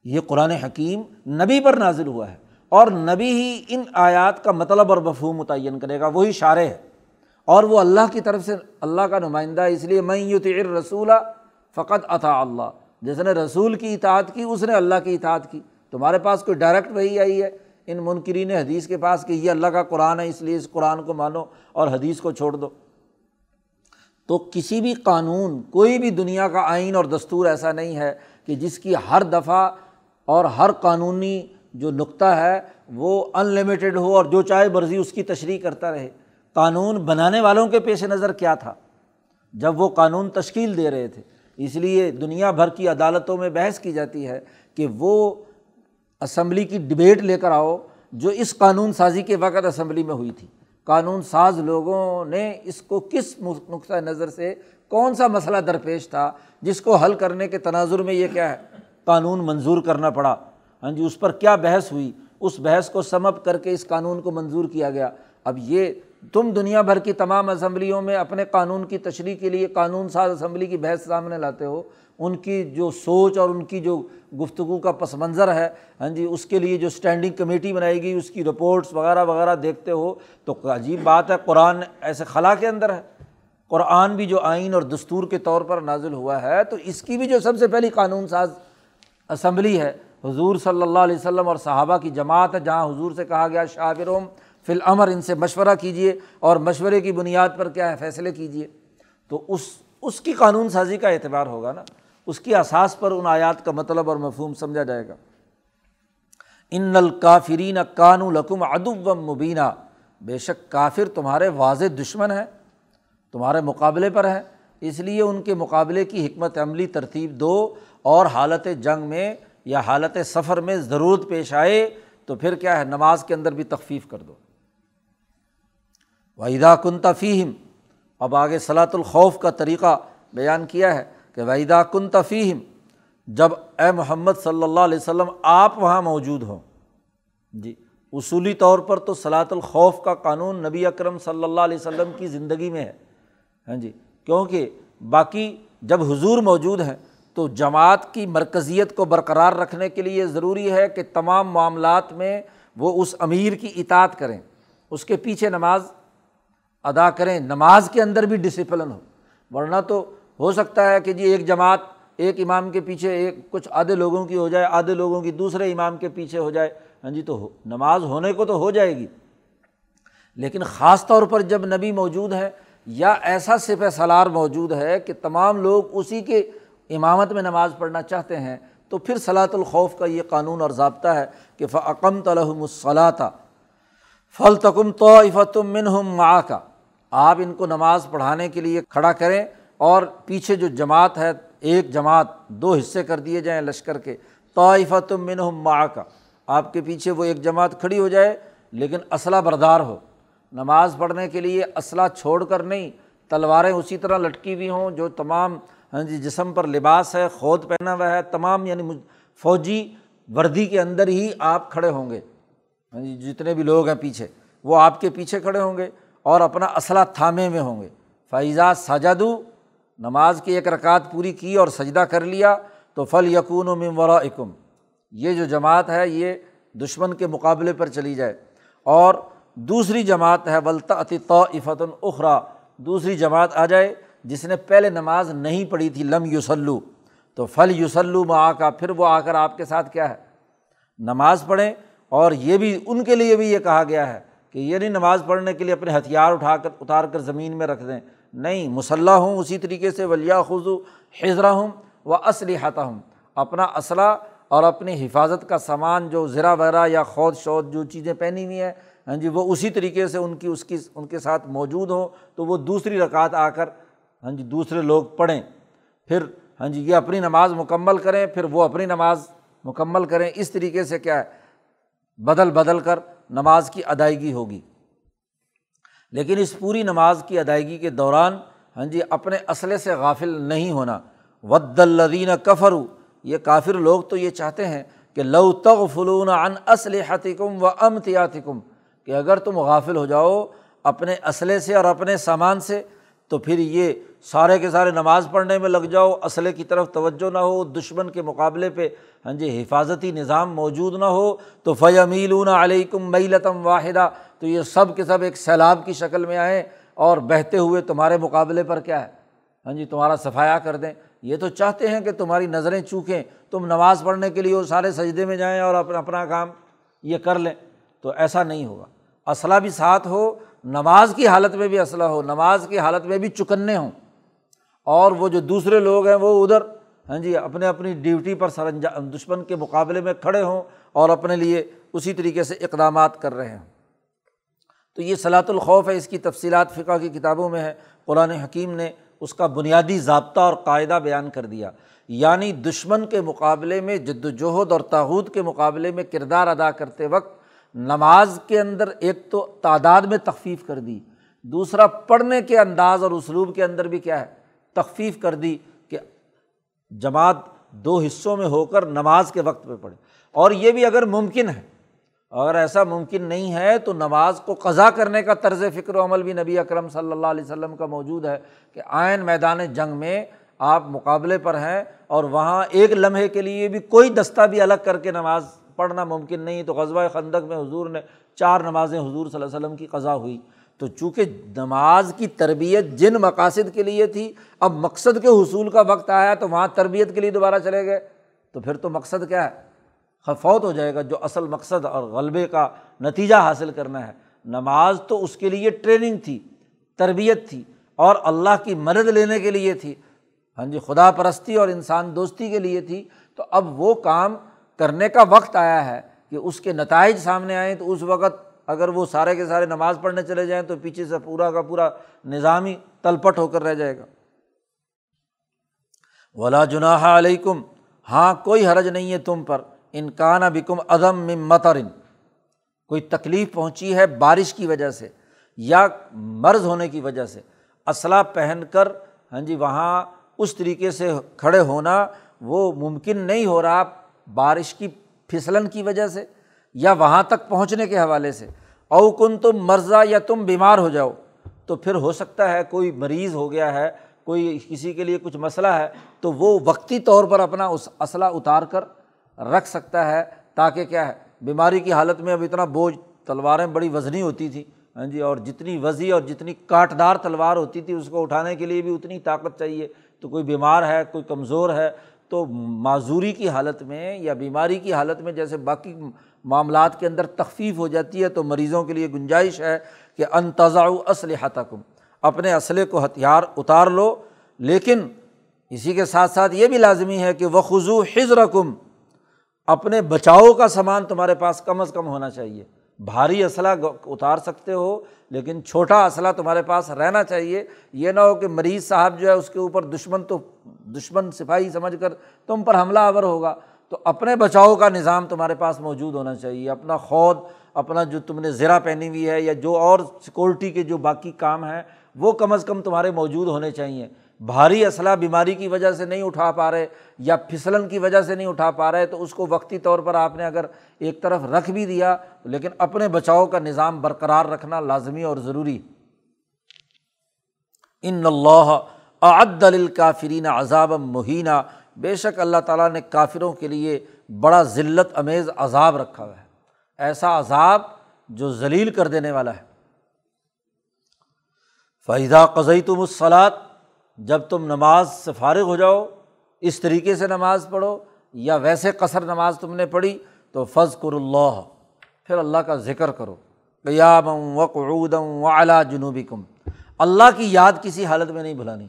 S1: یہ قرآن حکیم نبی پر نازل ہوا ہے اور نبی ہی ان آیات کا مطلب اور مفہوم متعین کرے گا، وہی شارے ہے۔ اور وہ اللہ کی طرف سے، اللہ کا نمائندہ ہے اس لیے میں یوتر رسولہ فقط عطا اللہ۔ جس نے رسول کی اطاعت کی، اس نے اللہ کی اطاعت کی۔ تمہارے پاس کوئی ڈائریکٹ وہی آئی ہے؟ ان منکرین حدیث کے پاس کہ یہ اللہ کا قرآن ہے، اس لیے اس قرآن کو مانو اور حدیث کو چھوڑ دو۔ تو کسی بھی قانون، کوئی بھی دنیا کا آئین اور دستور ایسا نہیں ہے کہ جس کی ہر دفعہ اور ہر قانونی جو نقطہ ہے وہ ان لمیٹیڈ ہو اور جو چاہے مرضی اس کی تشریح کرتا رہے۔ قانون بنانے والوں کے پیش نظر کیا تھا؟ جب وہ قانون تشکیل دے رہے تھے۔ اس لیے دنیا بھر کی عدالتوں میں بحث کی جاتی ہے کہ وہ اسمبلی کی ڈبیٹ لے کر آؤ جو اس قانون سازی کے وقت اسمبلی میں ہوئی تھی۔ قانون ساز لوگوں نے اس کو کس نقطۂ نظر سے کون سا مسئلہ درپیش تھا جس کو حل کرنے کے تناظر میں یہ کیا ہے؟ قانون منظور کرنا پڑا۔ ہاں جی اس پر کیا بحث ہوئی؟ اس بحث کو سمپ کر کے اس قانون کو منظور کیا گیا۔ اب یہ تم دنیا بھر کی تمام اسمبلیوں میں اپنے قانون کی تشریح کے لیے قانون ساز اسمبلی کی بحث سامنے لاتے ہو۔ ان کی جو سوچ اور ان کی جو گفتگو کا پس منظر ہے ہاں جی اس کے لیے جو اسٹینڈنگ کمیٹی بنائی گئی، اس کی رپورٹس وغیرہ وغیرہ دیکھتے ہو، تو عجیب بات ہے، قرآن ایسے خلا کے اندر ہے۔ قرآن بھی جو آئین اور دستور کے طور پر نازل ہوا ہے، تو اس کی بھی جو سب سے پہلی قانون ساز اسمبلی ہے۔ حضور صلی اللہ علیہ وسلم اور صحابہ کی جماعت ہے، جہاں حضور سے کہا گیا شابروم فی الامر، ان سے مشورہ کیجیے اور مشورے کی بنیاد پر کیا ہے، فیصلے کیجیے تو اس اس کی قانون سازی کا اعتبار ہوگا نا۔ اس کی اساس پر ان آیات کا مطلب اور مفہوم سمجھا جائے گا۔ ان الکافرین کان القم ادب و مبینہ بے شک کافر تمہارے واضح دشمن ہیں، تمہارے مقابلے پر ہیں۔ اس لیے ان کے مقابلے کی حکمت عملی ترتیب دو۔ اور حالت جنگ میں یا حالت سفر میں ضرورت پیش آئے تو پھر کیا ہے؟ نماز کے اندر بھی تخفیف کر دو۔ وحیدہ کن تفیم اب آگے صلاۃ الخوف کا طریقہ بیان کیا ہے کہ وحیدہ کن تفیم جب اے محمد صلی اللہ علیہ وسلم آپ وہاں موجود ہوں۔ جی اصولی طور پر تو صلاۃ الخوف کا قانون نبی اکرم صلی اللہ علیہ وسلم کی زندگی میں ہے۔ ہاں جی کیونکہ باقی جب حضور موجود ہیں تو جماعت کی مرکزیت کو برقرار رکھنے کے لیے ضروری ہے کہ تمام معاملات میں وہ اس امیر کی اطاعت کریں، اس کے پیچھے نماز ادا کریں۔ نماز کے اندر بھی ڈسپلن ہو۔ ورنہ تو ہو سکتا ہے کہ جی ایک جماعت ایک امام کے پیچھے ایک کچھ آدھے لوگوں کی ہو جائے، آدھے لوگوں کی دوسرے امام کے پیچھے ہو جائے۔ ہاں جی تو ہو، نماز ہونے کو تو ہو جائے گی۔ لیکن خاص طور پر جب نبی موجود ہے یا ایسا سپہ سالار موجود ہے کہ تمام لوگ اسی کے امامت میں نماز پڑھنا چاہتے ہیں، تو پھر صلاۃ الخوف کا یہ قانون اور ضابطہ ہے کہ فعقم تلحم الصلاطہ فل تکم تو منہم مع کا آپ ان کو نماز پڑھانے کے لیے کھڑا کریں اور پیچھے جو جماعت ہے، ایک جماعت دو حصے کر دیے جائیں لشکر کے۔ طائفۃ منہم مع کا آپ کے پیچھے وہ ایک جماعت کھڑی ہو جائے، لیکن اسلحہ بردار ہو۔ نماز پڑھنے کے لیے اسلحہ چھوڑ کر نہیں، تلواریں اسی طرح لٹکی ہوئی ہوں جو تمام ہاں جی جسم پر لباس ہے، خود پہنا ہوا ہے، تمام یعنی فوجی وردی کے اندر ہی آپ کھڑے ہوں گے۔ ہاں جی جتنے بھی لوگ ہیں پیچھے، وہ آپ کے پیچھے کھڑے ہوں گے اور اپنا اسلحہ تھامے میں ہوں گے۔ فائزہ سجادو نماز کی ایک رکعت پوری کی اور سجدہ کر لیا، تو فل یقون و ممورا اکم یہ جو جماعت ہے، یہ دشمن کے مقابلے پر چلی جائے۔ اور دوسری جماعت ہے ولطا تو اخرا دوسری جماعت آ جائے جس نے پہلے نماز نہیں پڑھی تھی، لم یوسلو تو فل یوسلو میں آ کا، پھر وہ آ کر آپ کے ساتھ کیا ہے؟ نماز پڑھیں، اور یہ بھی ان کے لیے بھی یہ کہا گیا ہے کہ یہ نہیں نماز پڑھنے کے لیے اپنے ہتھیار اٹھا کر، اتار کر زمین میں رکھ دیں۔ نہیں مسلح ہوں اسی طریقے سے ولیہ خزو حضرہ ہوں و اسلحہ ہوں اپنا اسلحہ اور اپنی حفاظت کا سامان جو زرا وغیرہ یا خود شود جو چیزیں پہنی ہوئی ہیں ہاں جی وہ اسی طریقے سے ان کی، اس کی، ان کے ساتھ موجود ہوں، تو وہ دوسری رکعت آ کر ہاں جی دوسرے لوگ پڑھیں، پھر ہاں جی یہ اپنی نماز مکمل کریں، پھر وہ اپنی نماز مکمل کریں۔ اس طریقے سے کیا ہے؟ بدل بدل کر نماز کی ادائیگی ہوگی۔ لیکن اس پوری نماز کی ادائیگی کے دوران ہاں جی اپنے اسلحے سے غافل نہیں ہونا۔ ود الدین کفرو یہ کافر لوگ تو یہ چاہتے ہیں کہ لو تغ فلون ان اسلحتکم و امتیاتکم کہ اگر تم غافل ہو جاؤ اپنے اسلحے سے اور اپنے سامان سے تو پھر یہ سارے کے سارے نماز پڑھنے میں لگ جاؤ اسلحے کی طرف توجہ نہ ہو، دشمن کے مقابلے پہ ہاں جی حفاظتی نظام موجود نہ ہو، تو فیمیلون علیکم میلتم واحدہ تو یہ سب کے سب ایک سیلاب کی شکل میں آئیں اور بہتے ہوئے تمہارے مقابلے پر کیا ہے؟ ہاں جی تمہارا صفایا کر دیں۔ یہ تو چاہتے ہیں کہ تمہاری نظریں چوکیں، تم نماز پڑھنے کے لیے وہ سارے سجدے میں جائیں اور اپنا اپنا کام یہ کر لیں۔ تو ایسا نہیں ہوگا۔ اسلحہ بھی ساتھ ہو نماز کی حالت میں بھی اسلحہ ہو، نماز کی حالت میں بھی چکنے ہوں۔ اور وہ جو دوسرے لوگ ہیں وہ ادھر ہاں جی اپنے اپنی ڈیوٹی پر سر انجام دشمن کے مقابلے میں کھڑے ہوں اور اپنے لیے اسی طریقے سے اقدامات کر رہے ہوں۔ تو یہ صلاۃ الخوف ہے، اس کی تفصیلات فقہ کی کتابوں میں ہے۔ قرآن حکیم نے اس کا بنیادی ضابطہ اور قاعدہ بیان کر دیا۔ یعنی دشمن کے مقابلے میں جد وجہد اور تاحود کے مقابلے میں کردار ادا کرتے وقت نماز کے اندر ایک تو تعداد میں تخفیف کر دی، دوسرا پڑھنے کے انداز اور اسلوب کے اندر بھی کیا ہے، تخفیف کر دی کہ جماعت دو حصوں میں ہو کر نماز کے وقت پہ پڑھے۔ اور یہ بھی اگر ممکن ہے، اگر ایسا ممکن نہیں ہے تو نماز کو قضا کرنے کا طرز فکر و عمل بھی نبی اکرم صلی اللہ علیہ وسلم کا موجود ہے کہ آئین میدان جنگ میں آپ مقابلے پر ہیں اور وہاں ایک لمحے کے لیے بھی کوئی دستہ بھی الگ کر کے نماز پڑھنا ممکن نہیں، تو غزبۂ خندق میں حضور نے چار نمازیں حضور صلی اللہ علیہ وسلم کی قضا ہوئی۔ تو چونکہ نماز کی تربیت جن مقاصد کے لیے تھی، اب مقصد کے حصول کا وقت آیا تو وہاں تربیت کے لیے دوبارہ چلے گئے۔ تو پھر تو مقصد کیا ہے؟ خفوت ہو جائے گا، جو اصل مقصد اور غلبے کا نتیجہ حاصل کرنا ہے۔ نماز تو اس کے لیے ٹریننگ تھی، تربیت تھی اور اللہ کی مدد لینے کے لیے تھی۔ ہاں جی خدا پرستی اور انسان دوستی کے لیے تھی۔ تو اب وہ کام کرنے کا وقت آیا ہے کہ اس کے نتائج سامنے آئیں، تو اس وقت اگر وہ سارے کے سارے نماز پڑھنے چلے جائیں تو پیچھے سے پورا کا پورا نظامی تلپٹ ہو کر رہ جائے گا۔ ولا جناح علیکم ہاں کوئی حرج نہیں ہے تم پر۔ انکان بکم عدم مترن کوئی تکلیف پہنچی ہے بارش کی وجہ سے یا مرض ہونے کی وجہ سے۔ اسلحہ پہن کر ہاں جی وہاں اس طریقے سے کھڑے ہونا وہ ممکن نہیں ہو رہا۔ بارش کی پھسلن کی وجہ سے یا وہاں تک پہنچنے کے حوالے سے، او کن تم مرضا یا تم بیمار ہو جاؤ، تو پھر ہو سکتا ہے کوئی مریض ہو گیا ہے، کوئی کسی کے لیے کچھ مسئلہ ہے، تو وہ وقتی طور پر اپنا اس اسلحہ اتار کر رکھ سکتا ہے تاکہ کیا ہے، بیماری کی حالت میں اب اتنا بوجھ، تلواریں بڑی وزنی ہوتی تھیں ہاں جی اور جتنی وزی اور جتنی کاٹدار تلوار ہوتی تھی، اس کو اٹھانے کے لیے بھی اتنی طاقت چاہیے، تو کوئی بیمار ہے، کوئی کمزور ہے تو معذوری کی حالت میں یا بیماری کی حالت میں جیسے باقی معاملات کے اندر تخفیف ہو جاتی ہے تو مریضوں کے لیے گنجائش ہے کہ انتظا اسلحہ تکم اپنے اسلحے کو ہتھیار اتار لو، لیکن اسی کے ساتھ ساتھ یہ بھی لازمی ہے کہ وہ خضو حضر کم اپنے بچاؤ کا سامان تمہارے پاس کم از کم ہونا چاہیے۔ بھاری اسلحہ اتار سکتے ہو، لیکن چھوٹا اسلحہ تمہارے پاس رہنا چاہیے۔ یہ نہ ہو کہ مریض صاحب جو ہے اس کے اوپر دشمن تو دشمن سپاہی سمجھ کر تم پر حملہ آور ہوگا۔ تو اپنے بچاؤ کا نظام تمہارے پاس موجود ہونا چاہیے۔ اپنا خود، اپنا جو تم نے زیرہ پہنی ہوئی ہے یا جو اور سیکورٹی کے جو باقی کام ہیں، وہ کم از کم تمہارے موجود ہونے چاہیے۔ بھاری اسلحہ بیماری کی وجہ سے نہیں اٹھا پا رہے یا پھسلن کی وجہ سے نہیں اٹھا پا رہے، تو اس کو وقتی طور پر آپ نے اگر ایک طرف رکھ بھی دیا، لیکن اپنے بچاؤ کا نظام برقرار رکھنا لازمی اور ضروری۔ ان اللہ عد الکافرین عذاب مہینہ بے شک اللہ تعالیٰ نے کافروں کے لیے بڑا ذلت، امیز، عذاب رکھا ہوا ہے۔ ایسا عذاب جو ذلیل کر دینے والا ہے۔ فائدہ قزئی تم الصلاط جب تم نماز سے فارغ ہو جاؤ، اس طریقے سے نماز پڑھو یا ویسے قصر نماز تم نے پڑھی تو فض کر اللہ، پھر اللہ کا ذکر کرو۔ قیام و قعودم و اعلیٰ جنوبی کم اللہ کی یاد کسی حالت میں نہیں بھلانی۔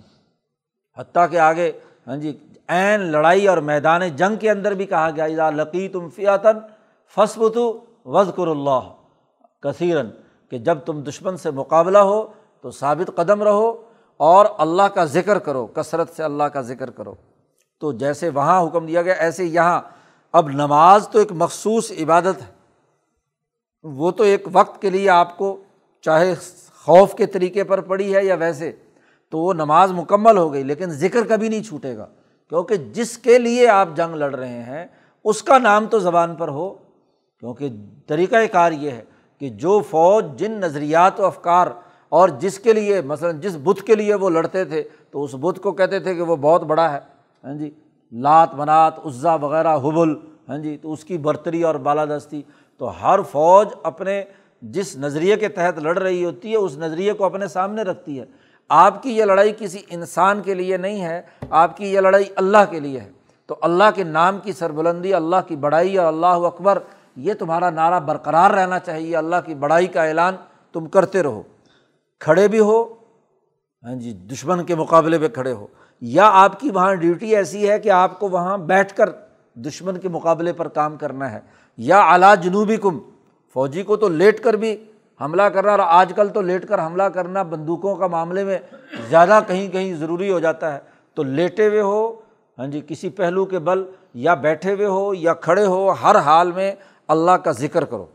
S1: حتیٰ کہ آگے ہاں جی عین لڑائی اور میدان جنگ کے اندر بھی کہا گیا لقی تم فیاتن فصبت وز کر اللہ۔ کثیرن کہ جب تم دشمن سے مقابلہ ہو تو ثابت قدم رہو۔ اور اللہ کا ذکر کرو، کثرت سے اللہ کا ذکر کرو۔ تو جیسے وہاں حکم دیا گیا، ایسے یہاں۔ اب نماز تو ایک مخصوص عبادت ہے۔ وہ تو ایک وقت کے لیے آپ کو چاہے خوف کے طریقے پر پڑھی ہے یا ویسے، تو وہ نماز مکمل ہو گئی، لیکن ذکر کبھی نہیں چھوٹے گا۔ کیونکہ جس کے لیے آپ جنگ لڑ رہے ہیں، اس کا نام تو زبان پر ہو۔ کیونکہ طریقۂ کار یہ ہے کہ جو فوج، جن نظریات و افکار اور جس کے لیے، مثلاً جس بت کے لیے وہ لڑتے تھے، تو اس بت کو کہتے تھے کہ وہ بہت بڑا ہے ہاں جی لات منات، عزا وغیرہ، حبل ہاں جی تو اس کی برتری اور بالادستی۔ تو ہر فوج اپنے جس نظریے کے تحت لڑ رہی ہوتی ہے، اس نظریے کو اپنے سامنے رکھتی ہے۔ آپ کی یہ لڑائی کسی انسان کے لیے نہیں ہے، آپ کی یہ لڑائی اللہ کے لیے ہے۔ تو اللہ کے نام کی سربلندی، اللہ کی بڑائی اور اللہ اکبر، یہ تمہارا نعرہ برقرار رہنا چاہیے، اللہ کی بڑائی کا اعلان تم کرتے رہو۔ کھڑے بھی ہو ہاں جی دشمن کے مقابلے پہ کھڑے ہو۔ یا آپ کی وہاں ڈیوٹی ایسی ہے کہ آپ کو وہاں بیٹھ کر دشمن کے مقابلے پر کام کرنا ہے۔ یا اعلیٰ جنوبی کم فوجی کو تو لیٹ کر بھی حملہ کرنا اور آج کل تو لیٹ کر حملہ کرنا بندوقوں کا معاملے میں زیادہ کہیں کہیں ضروری ہو جاتا ہے۔ تو لیٹے ہوئے ہو ہاں جی کسی پہلو کے بل یا بیٹھے ہوئے ہو یا کھڑے ہو، ہر حال میں اللہ کا ذکر کرو۔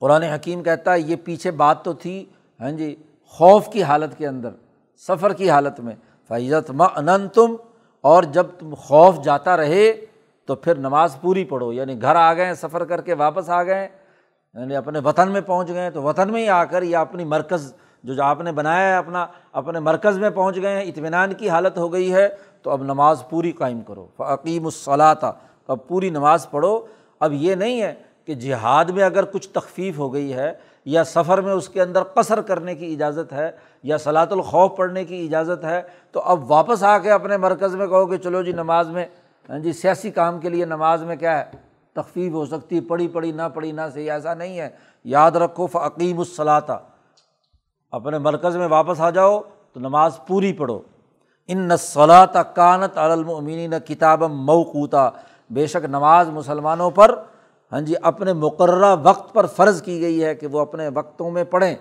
S1: قرآن حکیم کہتا ہے، یہ پیچھے بات تو تھی ہاں جی خوف کی حالت کے اندر، سفر کی حالت میں۔ فیضت ان تم اور جب تم خوف جاتا رہے، تو پھر نماز پوری پڑھو۔ یعنی گھر آ گئے، سفر کر کے واپس آ گئے۔ یعنی اپنے وطن میں پہنچ گئے، تو وطن میں ہی آ کر یا اپنی مرکز جو آپ نے بنایا ہے، اپنا، اپنے مرکز میں پہنچ گئے ہیں، اطمینان کی حالت ہو گئی ہے، تو اب نماز پوری قائم کرو۔ عقیم الصلاح اب پوری نماز پڑھو۔ اب یہ نہیں ہے کہ جہاد میں اگر کچھ تخفیف ہو گئی ہے یا سفر میں اس کے اندر قصر کرنے کی اجازت ہے یا صلاۃ الخوف پڑھنے کی اجازت ہے، تو اب واپس آ کے اپنے مرکز میں کہو کہ چلو جی نماز میں ہاں جی سیاسی کام کے لیے نماز میں کیا ہے؟ تخفیف ہو سکتی پڑھی پڑھی، نہ پڑھی، نہ صحیح، ایسا نہیں ہے۔ یاد رکھو فعقیم الصلاطہ اپنے مرکز میں واپس آ جاؤ تو نماز پوری پڑھو۔ ان نصلاۃ کانت المین کتاب موقوتا۔ بے شک نماز مسلمانوں پر ہاں جی اپنے مقررہ وقت پر فرض کی گئی ہے کہ وہ اپنے وقتوں میں پڑھیں۔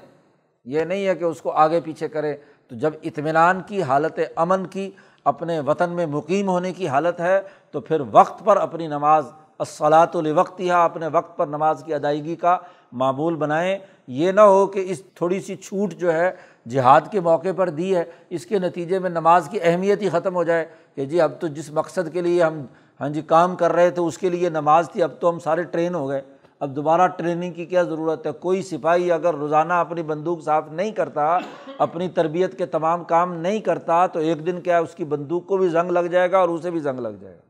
S1: یہ نہیں ہے کہ اس کو آگے پیچھے کرے تو جب اطمینان کی حالت امن کی، اپنے وطن میں مقیم ہونے کی حالت ہے، تو پھر وقت پر اپنی نماز اصلاۃ الوقت یا اپنے وقت پر نماز کی ادائیگی کا معمول بنائیں۔ یہ نہ ہو کہ اس تھوڑی سی چھوٹ جو ہے جہاد کے موقع پر دی ہے، اس کے نتیجے میں نماز کی اہمیت ہی ختم ہو جائے کہ جی اب تو جس مقصد کے لیے ہم ہاں جی کام کر رہے تھے اس کے لیے نماز تھی، اب تو ہم سارے ٹرین ہو گئے۔ اب دوبارہ ٹریننگ کی کیا ضرورت ہے؟ کوئی سپاہی اگر روزانہ اپنی بندوق صاف نہیں کرتا، اپنی تربیت کے تمام کام نہیں کرتا، تو ایک دن کیا اس کی بندوق کو بھی زنگ لگ جائے گا اور اسے بھی زنگ لگ جائے گا۔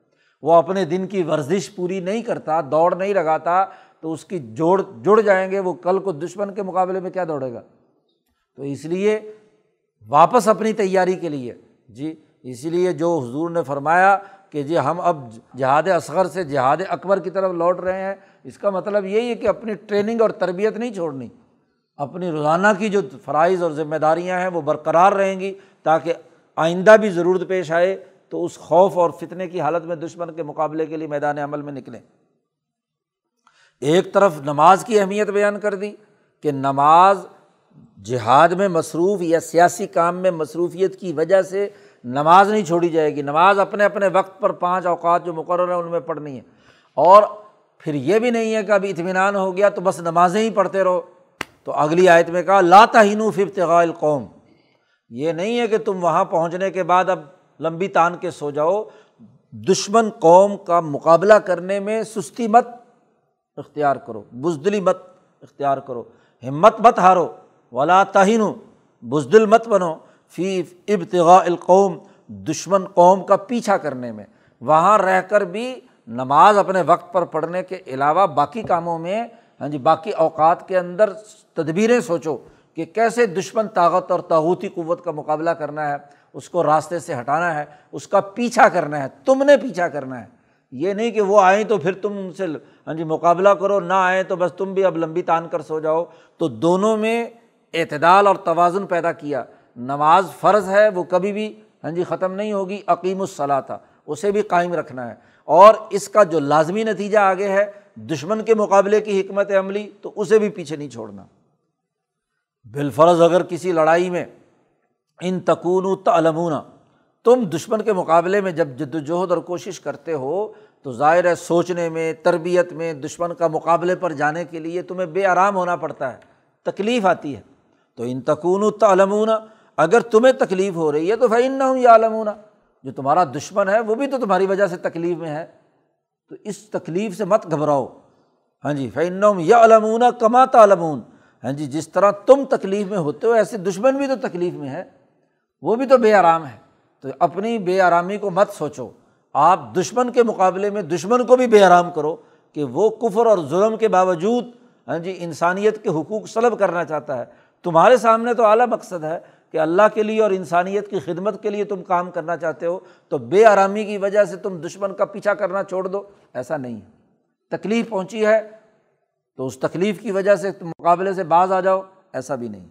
S1: وہ اپنے دن کی ورزش پوری نہیں کرتا، دوڑ نہیں لگاتا، تو اس کی جوڑ جڑ جائیں گے، وہ کل کو دشمن کے مقابلے میں کیا دوڑے گا؟ تو اس لیے واپس اپنی تیاری کے لیے۔ جی اسی لیے جو حضور نے فرمایا کہ جی ہم اب جہاد اصغر سے جہاد اکبر کی طرف لوٹ رہے ہیں، اس کا مطلب یہی ہے کہ اپنی ٹریننگ اور تربیت نہیں چھوڑنی۔ اپنی روزانہ کی جو فرائض اور ذمہ داریاں ہیں وہ برقرار رہیں گی تاکہ آئندہ بھی ضرورت پیش آئے تو اس خوف اور فتنے کی حالت میں دشمن کے مقابلے کے لیے میدان عمل میں نکلیں۔ ایک طرف نماز کی اہمیت بیان کر دی کہ نماز جہاد میں مصروف یا سیاسی کام میں مصروفیت کی وجہ سے نماز نہیں چھوڑی جائے گی۔ نماز اپنے اپنے وقت پر پانچ اوقات جو مقرر ہیں ان میں پڑھنی ہے۔ اور پھر یہ بھی نہیں ہے کہ ابھی اطمینان ہو گیا تو بس نمازیں ہی پڑھتے رہو۔ تو اگلی آیت میں کہا لاتا فتغاء القوم۔ یہ نہیں ہے کہ تم وہاں پہنچنے کے بعد اب لمبی تان کے سو جاؤ۔ دشمن قوم کا مقابلہ کرنے میں سستی مت اختیار کرو۔ بزدلی مت اختیار کرو۔ ہمت مت ہارو۔ ولا تہین بزدل مت بنو۔ فی ابتغاء القوم، دشمن قوم کا پیچھا کرنے میں۔ وہاں رہ کر بھی نماز اپنے وقت پر پڑھنے کے علاوہ باقی کاموں میں ہاں جی باقی اوقات کے اندر تدبیریں سوچو کہ کیسے دشمن طاقت اور تاوتی قوت کا مقابلہ کرنا ہے، اس کو راستے سے ہٹانا ہے، اس کا پیچھا کرنا ہے، تم نے پیچھا کرنا ہے۔ یہ نہیں کہ وہ آئیں تو پھر تم ان سے ہاں جی مقابلہ کرو، نہ آئیں تو بس تم بھی اب لمبی تان کر سو جاؤ۔ تو دونوں میں اعتدال اور توازن پیدا کیا۔ نماز فرض ہے، وہ کبھی بھی ہاں جی ختم نہیں ہوگی عقیم الصلاح تھا اسے بھی قائم رکھنا ہے۔ اور اس کا جو لازمی نتیجہ آگے ہے، دشمن کے مقابلے کی حکمت عملی، تو اسے بھی پیچھے نہیں چھوڑنا۔ بالفرض اگر کسی لڑائی میں، ان تکون تعلمون، تم دشمن کے مقابلے میں جب جد وجہد اور کوشش کرتے ہو، تو ظاہر ہے سوچنے میں، تربیت میں، دشمن کا مقابلے پر جانے کے لیے تمہیں بے آرام ہونا پڑتا ہے، تکلیف آتی ہے۔ تو ان تکون تعلمون اگر تمہیں تکلیف ہو رہی ہے تو فعن نہ ہوں یا علمون جو تمہارا دشمن ہے وہ بھی تو تمہاری وجہ سے تکلیف میں ہے۔ تو اس تکلیف سے مت گھبراؤ۔ ہاں جی فعن یا علمون کما تعلمون۔ ہاں جی جس طرح تم تکلیف میں ہوتے ہو، ایسے دشمن بھی تو تکلیف میں ہے۔ وہ بھی تو بے آرام ہے۔ تو اپنی بے آرامی کو مت سوچو۔ آپ دشمن کے مقابلے میں دشمن کو بھی بے آرام کرو کہ وہ کفر اور ظلم کے باوجود ہاں جی انسانیت کے حقوق سلب کرنا چاہتا ہے۔ تمہارے سامنے تو اعلیٰ مقصد ہے۔ کہ اللہ کے لیے اور انسانیت کی خدمت کے لیے تم کام کرنا چاہتے ہو، تو بے آرامی کی وجہ سے تم دشمن کا پیچھا کرنا چھوڑ دو۔ ایسا نہیں ہے۔ تکلیف پہنچی ہے، تو اس تکلیف کی وجہ سے تم مقابلے سے باز آ جاؤ۔ ایسا بھی نہیں۔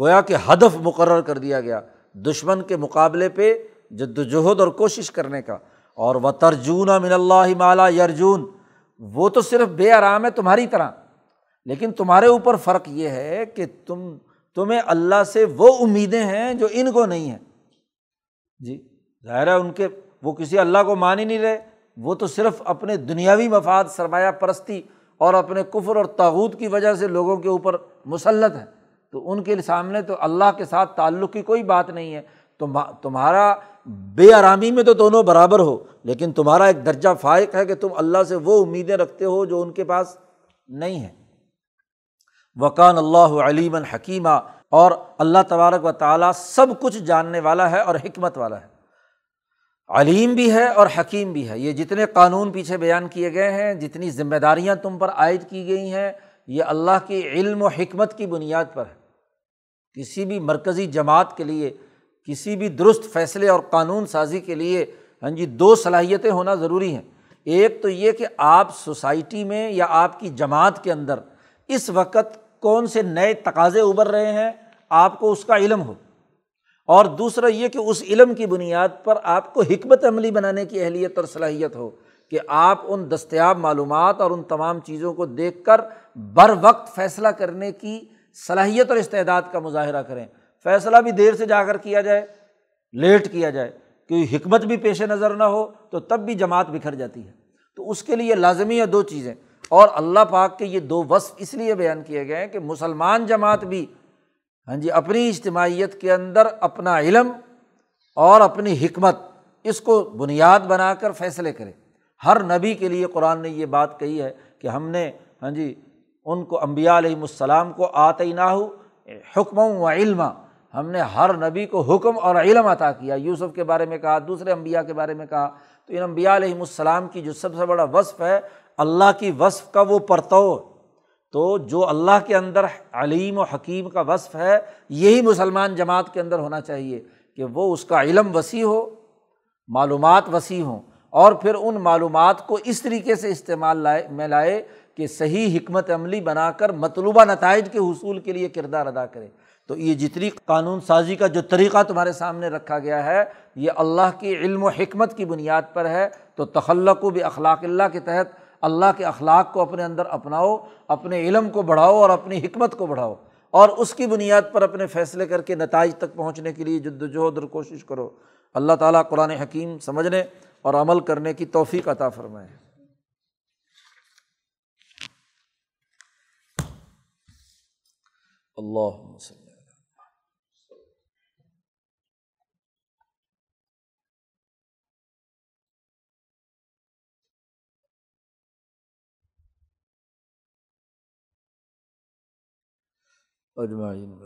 S1: گویا کہ ہدف مقرر کر دیا گیا دشمن کے مقابلے پہ جد وجہد اور کوشش کرنے کا۔ اور وہ ترجون من اللہ مالا یرجون وہ تو صرف بے آرام ہے تمہاری طرح، لیکن تمہارے اوپر فرق یہ ہے کہ تم تمہیں اللہ سے وہ امیدیں ہیں جو ان کو نہیں ہیں۔ جی ظاہر ہے ان کے وہ کسی اللہ کو مان ہی نہیں رہے۔ وہ تو صرف اپنے دنیاوی مفاد، سرمایہ پرستی اور اپنے کفر اور تاوت کی وجہ سے لوگوں کے اوپر مسلط ہے تو ان کے سامنے تو اللہ کے ساتھ تعلق کی کوئی بات نہیں ہے۔ تمہارا بے آرامی میں تو دونوں برابر ہو، لیکن تمہارا ایک درجہ فائق ہے کہ تم اللہ سے وہ امیدیں رکھتے ہو جو ان کے پاس نہیں ہیں۔ وقان اللہ علیم الحکیمہ اور اللہ تبارک و تعالیٰ سب کچھ جاننے والا ہے اور حکمت والا ہے۔ علیم بھی ہے اور حکیم بھی ہے۔ یہ جتنے قانون پیچھے بیان کیے گئے ہیں، جتنی ذمہ داریاں تم پر عائد کی گئی ہیں، یہ اللہ کی علم و حکمت کی بنیاد پر ہے۔ کسی بھی مرکزی جماعت کے لیے، کسی بھی درست فیصلے اور قانون سازی کے لیے ہاں جی دو صلاحیتیں ہونا ضروری ہیں۔ ایک تو یہ کہ آپ سوسائٹی میں یا آپ کی جماعت کے اندر اس وقت کون سے نئے تقاضے ابھر رہے ہیں؟ آپ کو اس کا علم ہو۔ اور دوسرا یہ کہ اس علم کی بنیاد پر آپ کو حکمت عملی بنانے کی اہلیت اور صلاحیت ہو کہ آپ ان دستیاب معلومات اور ان تمام چیزوں کو دیکھ کر بر وقت فیصلہ کرنے کی صلاحیت اور استعداد کا مظاہرہ کریں۔ فیصلہ بھی دیر سے جا کر کیا جائے، لیٹ کیا جائے۔ کہ حکمت بھی پیش نظر نہ ہو تو تب بھی جماعت بکھر جاتی ہے۔ تو اس کے لیے لازمی ہے دو چیزیں۔ اور اللہ پاک کے یہ دو وصف اس لیے بیان کیے گئے ہیں کہ مسلمان جماعت بھی ہاں جی اپنی اجتماعیت کے اندر اپنا علم اور اپنی حکمت، اس کو بنیاد بنا کر فیصلے کرے۔ ہر نبی کے لیے قرآن نے یہ بات کہی ہے کہ ہم نے ہاں جی ان کو امبیا علیہم السلام کو آتے نہ ہو حکم و علم ہم نے ہر نبی کو حکم اور علم عطا کیا۔ یوسف کے بارے میں کہا، دوسرے امبیا کے بارے میں کہا۔ تو ان امبیا علیہم السلام کی جو سب سے بڑا وصف ہے اللہ کی وصف کا وہ پرتو۔ تو جو اللہ کے اندر علیم و حکیم کا وصف ہے، یہی مسلمان جماعت کے اندر ہونا چاہیے کہ وہ اس کا علم وسیع ہو، معلومات وسیع ہوں، اور پھر ان معلومات کو اس طریقے سے استعمال لائے، میں لائے کہ صحیح حکمت عملی بنا کر مطلوبہ نتائج کے حصول کے لیے کردار ادا کرے۔ تو یہ جتنی قانون سازی کا جو طریقہ تمہارے سامنے رکھا گیا ہے، یہ اللہ کی علم و حکمت کی بنیاد پر ہے۔ تو تخلق و بھی اخلاق اللہ کے تحت اللہ کے اخلاق کو اپنے اندر اپناؤ، اپنے علم کو بڑھاؤ اور اپنی حکمت کو بڑھاؤ اور اس کی بنیاد پر اپنے فیصلے کر کے نتائج تک پہنچنے کے لیے جد وجہد اور کوشش کرو۔ اللہ تعالیٰ قرآن حکیم سمجھنے اور عمل کرنے کی توفیق عطا فرمائے۔ اللہ اجمعین۔